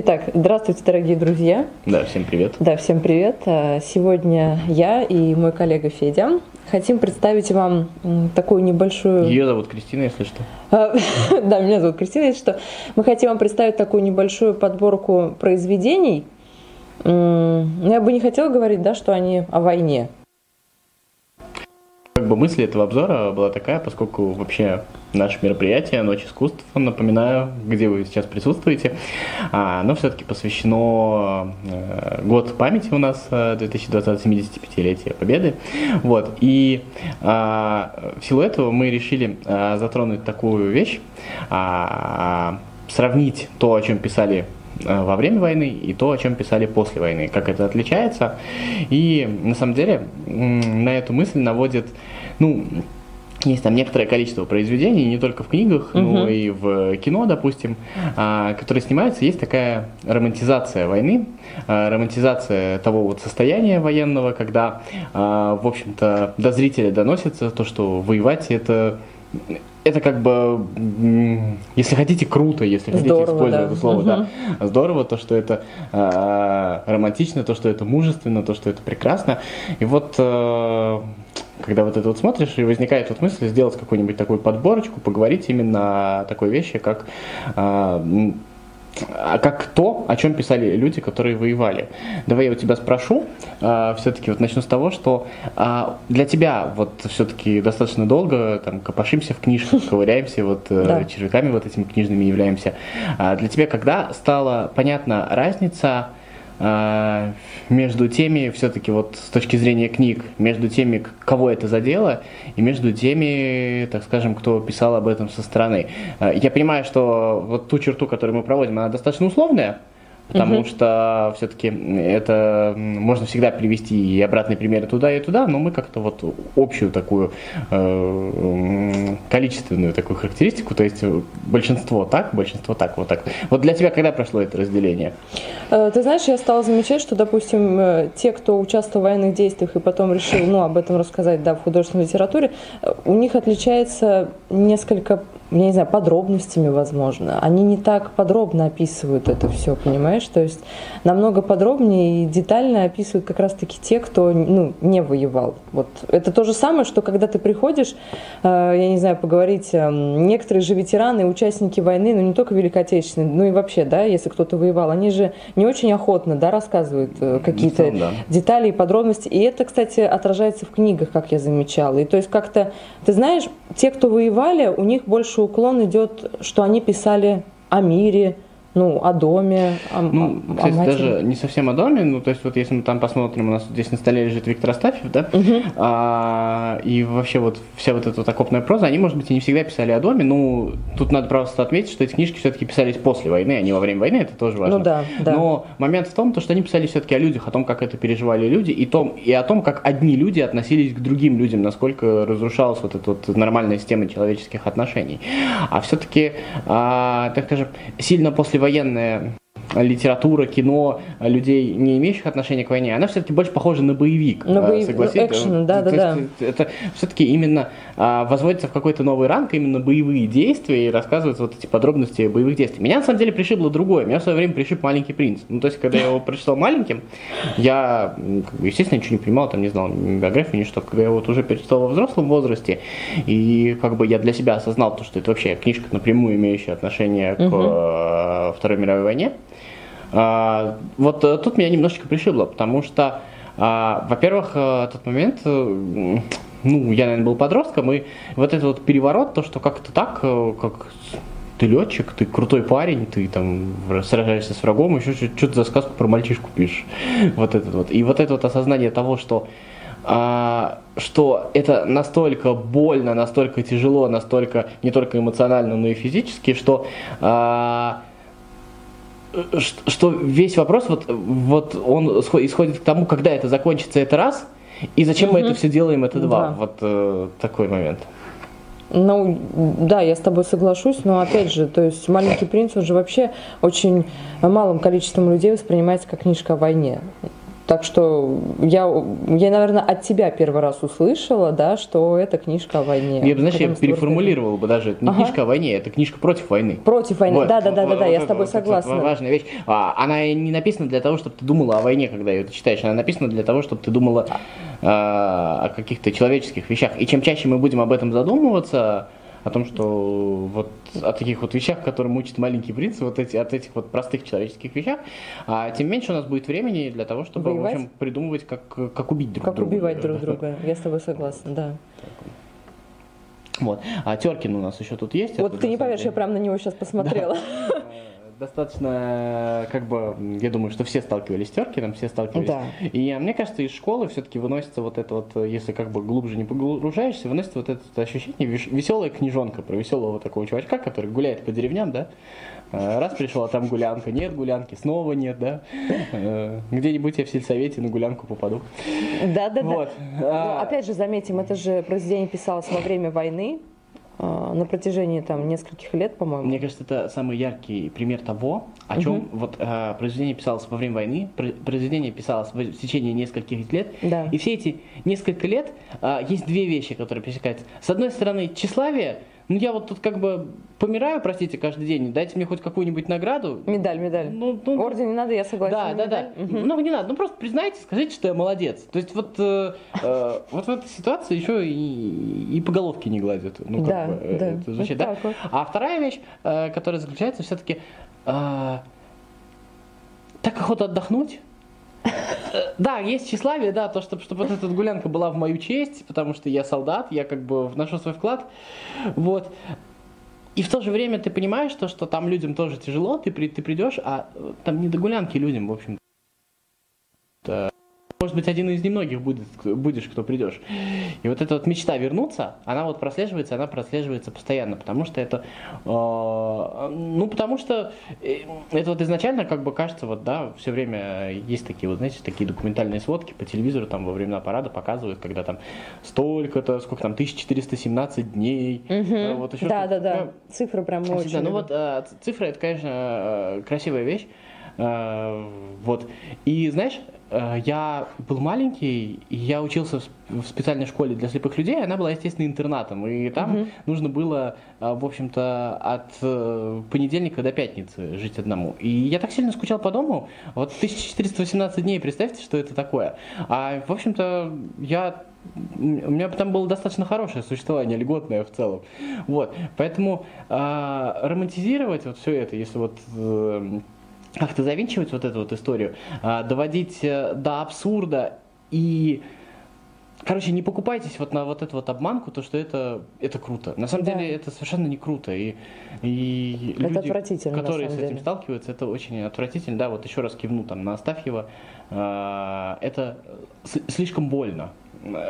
Итак, здравствуйте, дорогие друзья. Да, всем привет. Да, всем привет. А, сегодня я и мой коллега Федя хотим представить вам такую небольшую... Ее зовут Кристина, если что. А, да, меня зовут Кристина, если что. Мы хотим вам представить такую небольшую подборку произведений. Я бы не хотела говорить, да, что они о войне. Как бы мысль этого обзора была такая, поскольку вообще наше мероприятие «Ночь искусств», напоминаю, где вы сейчас присутствуете, а, оно все-таки посвящено э, год памяти у нас, 2020 э, 75-летие Победы. Вот. И а, в силу этого мы решили а, затронуть такую вещь, сравнить то, о чем писали во время войны и то, о чем писали после войны, как это отличается. И на самом деле на эту мысль наводит, ну, есть там некоторое количество произведений, не только в книгах, uh-huh. но и в кино, допустим, а, которые снимаются. Есть такая романтизация войны, а, романтизация того вот состояния военного, когда, а, в общем-то, до зрителя доносится то, что воевать это это как бы, если хотите, круто, если хотите здорово, использовать да. это слово, угу. да, здорово, то, что это э, романтично, то, что это мужественно, то, что это прекрасно. И вот э, когда вот это вот смотришь, и возникает вот мысль сделать какую-нибудь такую подборочку, поговорить именно о такой вещи, как э, а как то, о чем писали люди, которые воевали. Давай я у тебя спрошу, э, все-таки вот начну с того, что э, для тебя вот все-таки достаточно долго там копошимся в книжках, ковыряемся, вот э, да. червяками вот этими книжными являемся. А для тебя когда стала понятна разница а, между теми, все-таки вот с точки зрения книг, между теми, кого это задело, и между теми, так скажем, кто писал об этом со стороны. А, я понимаю, что вот ту черту, которую мы проводим, она достаточно условная, потому угу. что все-таки это можно всегда привести и обратные примеры туда и туда, но мы как-то вот общую такую э, количественную такую характеристику, то есть большинство так, большинство так, вот так. Вот для тебя когда прошло это разделение? Э, ты знаешь, я стала замечать, что, допустим, э, те, кто участвовал в военных действиях и потом решил, ну, об этом рассказать, да, в художественной литературе, э, у них отличается несколько я не знаю, подробностями, возможно. Они не так подробно описывают это все, понимаешь? То есть намного подробнее и детально описывают как раз-таки те, кто ну, не воевал. Вот это то же самое, что когда ты приходишь, э, я не знаю, поговорить, э, некоторые же ветераны, участники войны, ну не только Великой Отечественной, ну и вообще, да, если кто-то воевал, они же не очень охотно, да, рассказывают э, какие-то да. детали и подробности. И это, кстати, отражается в книгах, как я замечала. И то есть как-то, ты знаешь, те, кто воевали, у них больше больше уклон идет, что они писали о мире, ну, о доме, о, ну, о, кстати, о даже не совсем о доме, ну, то есть вот если мы там посмотрим, у нас здесь на столе лежит Виктор Астафьев, да, угу. а, и вообще вот вся вот эта вот окопная проза, они, может быть, и не всегда писали о доме, ну, тут надо просто отметить, что эти книжки все-таки писались после войны, а не во время войны, это тоже важно. Ну, да, да. Но момент в том, то, что они писали все-таки о людях, о том, как это переживали люди, и, том, и о том, как одни люди относились к другим людям, насколько разрушалась вот эта вот нормальная система человеческих отношений. А все-таки, а, так скажем, сильно после послевоенная литература, кино людей, не имеющих отношения к войне, она все-таки больше похожа на боевик. На боевик, согласитесь? экшен, да, да, да. Это все-таки именно а, возводится в какой-то новый ранг, именно боевые действия, и рассказываются вот эти подробности боевых действий. Меня на самом деле пришибло другое. Меня в свое время пришиб «Маленький принц». Ну, то есть, когда я его прочитал маленьким, я, естественно, ничего не понимал, там не знал ни биографию, ни что. Когда я вот уже перечитал во взрослом возрасте, и как бы я для себя осознал то, что это вообще книжка напрямую имеющая отношение к угу. Второй мировой войне, а, вот э, тут меня немножечко пришибло, потому что, а, во-первых, э, тот момент, э, ну, я, наверное, был подростком, и вот этот вот переворот, то, что как-то так, как ты летчик, ты крутой парень, ты там сражаешься с врагом, еще что-то за сказку про мальчишку пишешь. Вот этот вот. И вот это вот осознание того, что а, что это настолько больно, настолько тяжело, настолько не только эмоционально, но и физически, что а, что весь вопрос вот, вот он исходит к тому, когда это закончится, это раз, и зачем угу. мы это все делаем, это два. Да. Вот э, такой момент. Ну, да, я с тобой соглашусь, но опять же, то есть «Маленький принц», он же вообще очень малым количеством людей воспринимается как книжка о войне. Так что я, я, наверное, от тебя первый раз услышала, да, что это книжка о войне. Я, знаешь, я переформулировал бы даже, это не ага. книжка о войне, это книжка против войны. Против войны, да, да, да, да, да, я с тобой вот, согласна. Вот, важная вещь. А, она не написана для того, чтобы ты думала о войне, когда ее читаешь, она написана для того, чтобы ты думала а, о каких-то человеческих вещах. И чем чаще мы будем об этом задумываться, о том, что вот о таких вот вещах, которые мучат маленький принц, вот эти, от этих вот простых человеческих вещах, а тем меньше у нас будет времени для того, чтобы в общем, придумывать, как, как убить друг как друга. Как убивать друг друга. Я с тобой согласна, да. Вот. А Теркин у нас еще тут есть. Вот ты не поверишь, я прям на него сейчас посмотрела. Достаточно, как бы, я думаю, что все сталкивались с Теркиным, все сталкивались. Да. И мне кажется, из школы все-таки выносится вот это вот, если как бы глубже не погружаешься, выносится вот это ощущение, веселая книжонка про веселого такого чувачка, который гуляет по деревням, да, а, Раз пришел, а там гулянка, нет гулянки, снова нет, да? Э, где-нибудь я в сельсовете на гулянку попаду. Да, да, вот. да. Опять же, заметим, это же произведение писалось во время войны, а, на протяжении там нескольких лет, по-моему. Мне кажется, это самый яркий пример того, о чем угу. вот э, произведение писалось во время войны, произведение писалось в, течение нескольких лет, да. и все эти несколько лет э, есть две вещи, которые пересекаются. С одной стороны, тщеславие, ну я вот тут как бы помираю, простите, каждый день, дайте мне хоть какую-нибудь награду. Медаль, медаль. Ну, ну, Орден не надо, я согласна. Да, да, да. Угу. Много не надо, ну просто признайте, скажите, что я молодец. То есть вот, э, э, вот в этой ситуации еще и, и по головке не гладят. Ну, как да, бы, э, да. Это звучит, да? Вот. А вторая вещь, э, которая заключается все-таки, э, так охота отдохнуть, да, есть тщеславие, да, то, чтобы, чтобы вот эта гулянка была в мою честь, потому что я солдат, я как бы вношу свой вклад. Вот. И в то же время ты понимаешь, то, что там людям тоже тяжело, ты, при, ты придешь, а э, там не до гулянки людям, в общем может быть, один из немногих будет, будешь, кто придешь. И вот эта вот мечта вернуться, она вот прослеживается, она прослеживается постоянно, потому что это, э, ну, потому что э, это вот изначально как бы кажется, вот, да, все время есть такие, вот, знаете, такие документальные сводки по телевизору, там, во времена парада показывают, когда там столько-то, сколько там, 1417 дней. Угу. Вот еще да, да, да, цифры прям очень. Да, ну вот э, цифры, это, конечно, э, красивая вещь, вот, и знаешь, Э, я был маленький, и я учился в специальной школе для слепых людей, она была, естественно, интернатом, и там угу. нужно было, э, в общем-то, от э, понедельника до пятницы жить одному. И я так сильно скучал по дому, вот 1418 дней, представьте, что это такое. А, в общем-то, я у меня там было достаточно хорошее существование, льготное в целом. Вот, поэтому э, романтизировать вот все это, если вот э, как-то завинчивать вот эту вот историю, а, доводить э, до абсурда и Короче, не покупайтесь вот на вот эту вот обманку, то что это, это круто. На самом да. деле это совершенно не круто. И, и это люди, которые с этим деле. сталкиваются, это очень отвратительно. Да, вот еще раз кивну там на Астафьева. Э, это слишком больно.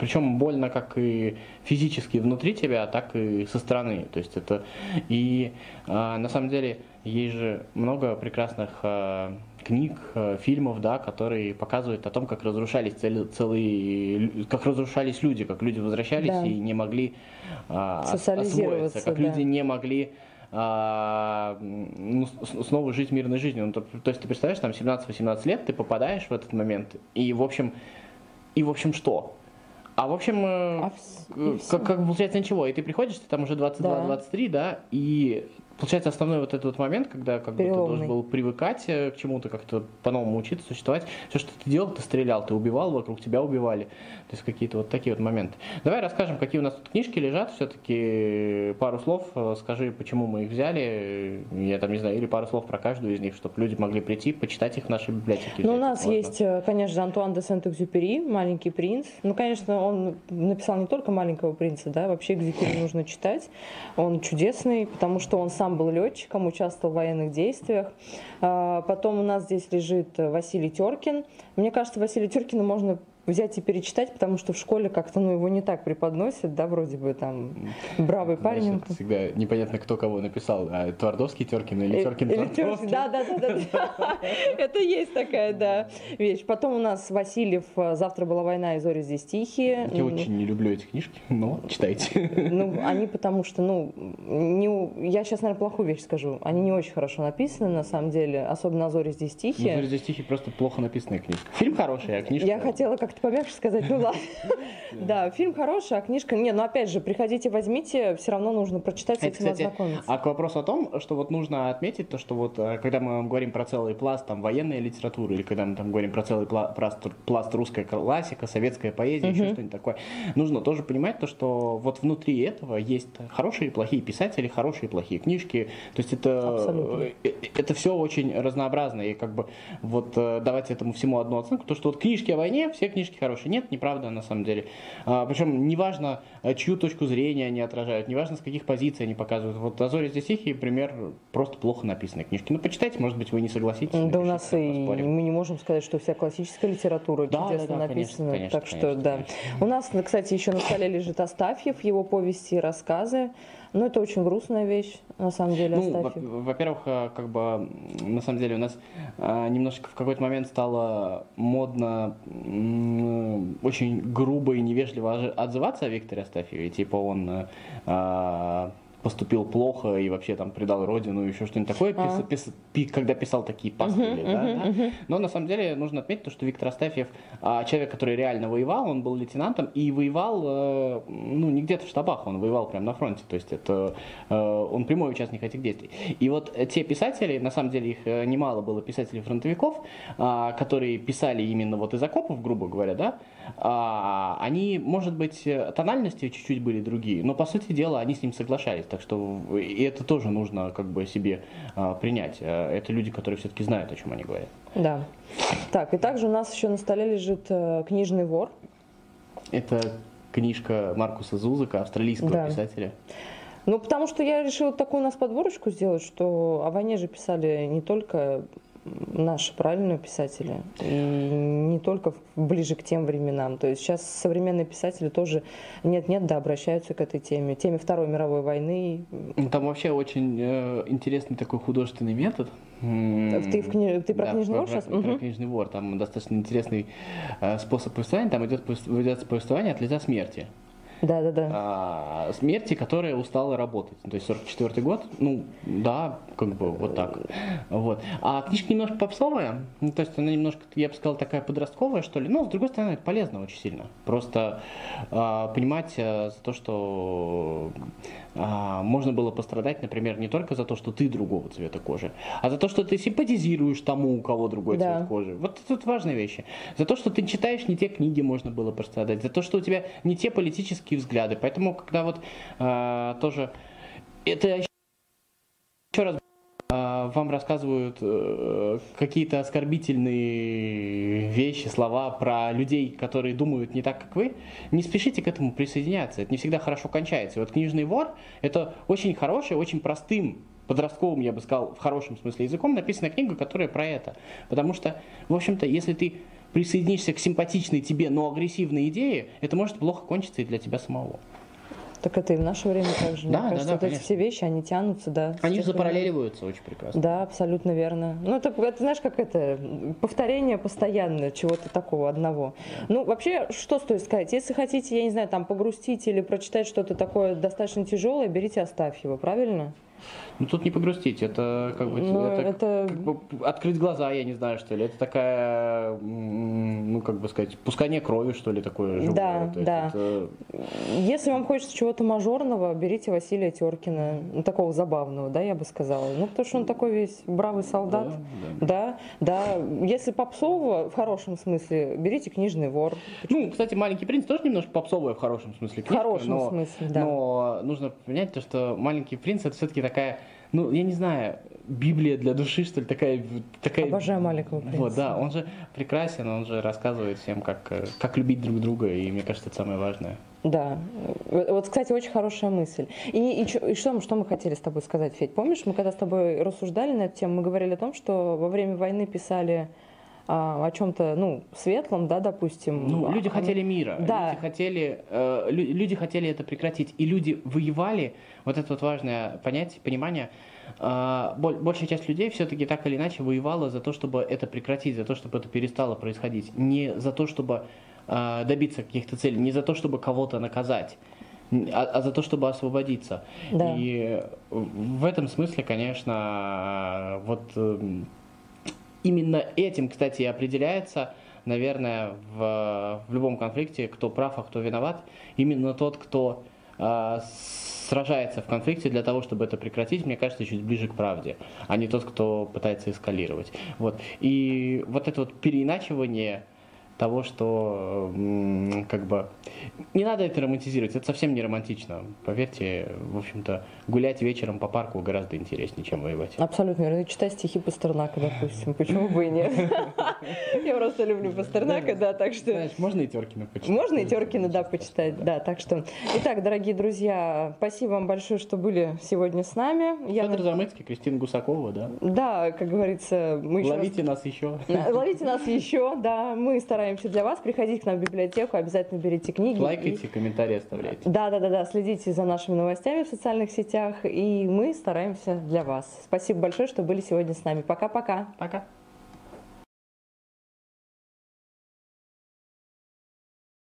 Причем больно как и физически внутри тебя, так и со стороны. То есть это и э, на самом деле есть же много прекрасных э, книг, э, фильмов, да, которые показывают о том, как разрушались цели, целые, как разрушались люди, как люди возвращались да. и не могли э, освоиться, как да. люди не могли а, ну, снова жить мирной жизнью. Ну, то, то есть ты представляешь, там 17-18 лет, ты попадаешь в этот момент, и в общем, и в общем что? А в общем, а как, как получается ничего, и ты приходишь, ты там уже 22-23, да. да, и получается основной вот этот вот момент, когда как бы ты должен был привыкать э, к чему-то, как-то по-новому учиться, существовать. Все, что ты делал, ты стрелял, ты убивал, вокруг тебя убивали. То есть какие-то вот такие вот моменты. Давай расскажем, какие у нас тут книжки лежат. Все-таки пару слов э, скажи, почему мы их взяли. Я там не знаю, или пару слов про каждую из них, чтобы люди могли прийти, почитать их в нашей библиотеке. Ну, у нас можно. есть, э, конечно, Антуан де Сент-Экзюпери, «Маленький принц». Ну, конечно, он написал не только «Маленького принца», да, вообще Экзюпери нужно читать. Он чудесный, потому что он сам сам был летчиком, участвовал в военных действиях. А, потом у нас здесь лежит Василий Теркин. Мне кажется, Василия Теркина можно взять и перечитать, потому что в школе как-то ну, его не так преподносят, да, вроде бы там бравый парень. Знаешь, всегда непонятно, кто кого написал, а Твардовский Теркин или Теркин Твардовский. Да, да, да, да. Это есть такая, да, вещь. Потом у нас Васильев «Завтра была война и зори здесь тихие». Я очень не люблю эти книжки, но читайте. Ну, они потому что, ну, не, я сейчас, наверное, плохую вещь скажу. Они не очень хорошо написаны, на самом деле, особенно «Зори здесь тихие». «Зори здесь тихие» просто плохо написанная книжка. Фильм хороший, а книжка... Я хотела как-то помягче сказать, ну ладно. Да, фильм хороший, а книжка... Не, ну опять же, приходите, возьмите, все равно нужно прочитать, с этим ознакомиться. А к вопросу о том, что вот нужно отметить то, что вот э, когда мы говорим про целый пласт там военной литературы, или когда мы там говорим про целый пласт, русская классика, советская поэзия, еще что-нибудь такое, нужно тоже понимать то, что вот внутри этого есть хорошие и плохие писатели, хорошие и плохие книжки. То есть это. Э, э, это все очень разнообразно. И как бы вот давать этому всему одну оценку, то что вот книжки о войне, все книжки хорошие. Нет, неправда на самом деле. А, причем неважно, э, чью точку зрения они отражают, неважно, с каких позиций они показывают. Вот «Азори здесь тихий» пример просто плохо написанной книжки. Ну, почитайте, может быть, вы не согласитесь. Да у нас и мы не можем сказать, что вся классическая литература да, чудесно да, да, написана. Конечно, так конечно, что, конечно, да. Конечно. У нас, кстати, еще на столе лежит Астафьев, его повести и рассказы. Ну, это очень грустная вещь, на самом деле, ну, Во-первых, э, как бы, на самом деле, у нас а, немножко в какой-то момент стало модно очень грубо и невежливо отзываться о Викторе Астафьеве. Типа он а, поступил плохо и вообще там предал родину, еще что-нибудь такое, а. пис, пис, когда писал такие пастели. Uh-huh, да, uh-huh, да? Но на самом деле нужно отметить, то, что Виктор Астафьев, а, человек, который реально воевал, он был лейтенантом и воевал, э, ну, не где-то в штабах, он воевал прямо на фронте, то есть это э, он прямой участник этих действий. И вот те писатели, на самом деле их э, немало было писателей-фронтовиков, а, которые писали именно вот из окопов, грубо говоря, да, а, они, может быть, тональности чуть-чуть были другие, но по сути дела они с ним соглашались. Так что и это тоже нужно как бы себе а, принять. А, это люди, которые все-таки знают, о чем они говорят. Да. Так, и также у нас еще на столе лежит э, книжный вор. Это книжка Маркуса Зузака, австралийского да. писателя. Ну, потому что я решила такую у нас подборочку сделать, что о войне же писали не только наши правильные писатели, и не только ближе к тем временам. То есть сейчас современные писатели тоже нет-нет, да, обращаются к этой теме, теме Второй мировой войны. Ну, там вообще очень э, интересный такой художественный метод. Ты, в кни... Ты про да, книжный вор сейчас? Про, про книжный вор. Там достаточно интересный э, способ повествования. Там идет повествование от лица смерти. Да, да, да. А, смерти, которая устала работать. То есть 44 год, ну, да, как бы вот так. Вот. А книжка немножко попсовая, ну, то есть она немножко, я бы сказал, такая подростковая, что ли. Но, с другой стороны, это полезно очень сильно. Просто а, понимать а, за то, что а, можно было пострадать, например, не только за то, что ты другого цвета кожи, а за то, что ты симпатизируешь тому, у кого другой да. цвет кожи. Вот это важные вещи. За то, что ты читаешь не те книги, можно было пострадать. За то, что у тебя не те политические политические взгляды. Поэтому, когда вот э, тоже это еще раз э, вам рассказывают э, какие-то оскорбительные вещи, слова про людей, которые думают не так, как вы, не спешите к этому присоединяться. Это не всегда хорошо кончается. Вот книжный вор это очень хороший, очень простым подростковым, я бы сказал, в хорошем смысле языком написана книга, которая про это. Потому что, в общем-то, если ты присоединишься к симпатичной тебе, но агрессивной идее, это может плохо кончиться и для тебя самого. Так это и в наше время также. Да, Мне кажется, да, да, вот эти все вещи, они тянутся, да. Они запараллеливаются очень прекрасно. Да, абсолютно верно. Ну, это, это знаешь, как это, повторение постоянное чего-то такого одного. Да. Ну, вообще, что стоит сказать? Если хотите, я не знаю, там, погрустить или прочитать что-то такое достаточно тяжелое, берите, оставь его, правильно? Ну тут не погрустить, это как бы, ну, это, это... Как бы открыть глаза, я не знаю, что ли. Это такая, ну как бы сказать, пускание крови, что ли, такое живое. Да, да. Это... Если вам хочется чего-то мажорного, берите Василия Теркина, ну, такого забавного, да, я бы сказала. Ну, потому что он такой весь бравый солдат. Да, да. да, да. Если попсового, в хорошем смысле, берите книжный вор. Почему? Ну, кстати, маленький принц тоже немножко попсовая в хорошем смысле книжка. В хорошем но, смысле, да. Но нужно понять то, что маленький принц это все-таки такая, ну, я не знаю, Библия для души, что ли, такая... такая... Обожаю маленького принца. Вот, да, он же прекрасен, он же рассказывает всем, как, как любить друг друга, и мне кажется, это самое важное. Да, вот, кстати, очень хорошая мысль. И, и, и что, что мы хотели с тобой сказать, Федь? Помнишь, мы когда с тобой рассуждали на эту тему, мы говорили о том, что во время войны писали а, о чем-то, ну, светлом, да, допустим. Ну, люди хотели мира, да. люди хотели, э, люди хотели это прекратить, и люди воевали, вот это вот важное понятие, понимание, э, большая часть людей все-таки так или иначе воевала за то, чтобы это прекратить, за то, чтобы это перестало происходить, не за то, чтобы э, добиться каких-то целей, не за то, чтобы кого-то наказать а, а за то, чтобы освободиться. Да. И в этом смысле, конечно, вот эм, именно этим, кстати, и определяется, наверное, в, в любом конфликте, кто прав, а кто виноват. Именно тот, кто э, сражается в конфликте для того, чтобы это прекратить, мне кажется, чуть ближе к правде, а не тот, кто пытается эскалировать. Вот. И вот это вот переиначивание того, что как бы не надо это романтизировать, это совсем не романтично. Поверьте, в общем-то, гулять вечером по парку гораздо интереснее, чем воевать. Абсолютно верно. Читать стихи Пастернака, допустим. Почему бы и нет? Я просто люблю Пастернака, да, так что... Знаешь, можно и Теркина почитать. Можно и Теркина, да, почитать, да. Так что... Итак, дорогие друзья, спасибо вам большое, что были сегодня с нами. Федор Замыцкий, Кристина Гусакова, да. Да, как говорится, мы еще... Ловите нас еще. Ловите нас еще, да. Мы стараемся стараемся для вас. Приходите к нам в библиотеку, обязательно берите книги. Лайкайте, и... комментарии оставляйте. Да, да, да, да. Следите за нашими новостями в социальных сетях. И мы стараемся для вас. Спасибо большое, что были сегодня с нами. Пока-пока. Пока. -пока. Пока.